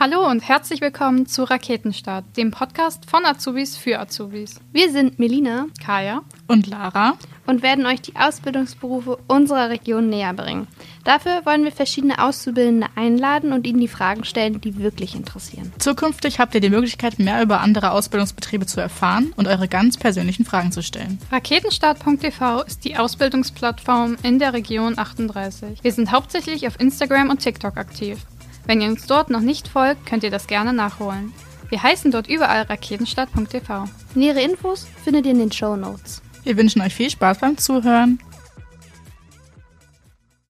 Hallo und herzlich willkommen zu Raketenstart, dem Podcast von Azubis für Azubis. Wir sind Melina, Kaya und Lara und werden euch die Ausbildungsberufe unserer Region näher bringen. Dafür wollen wir verschiedene Auszubildende einladen und ihnen die Fragen stellen, die wirklich interessieren. Zukünftig habt ihr die Möglichkeit, mehr über andere Ausbildungsbetriebe zu erfahren und eure ganz persönlichen Fragen zu stellen. Raketenstart.tv ist die Ausbildungsplattform in der Region 38. Wir sind hauptsächlich auf Instagram und TikTok aktiv. Wenn ihr uns dort noch nicht folgt, könnt ihr das gerne nachholen. Wir heißen dort überall raketenstadt.tv. Nähere Infos findet ihr in den Show Notes. Wir wünschen euch viel Spaß beim Zuhören.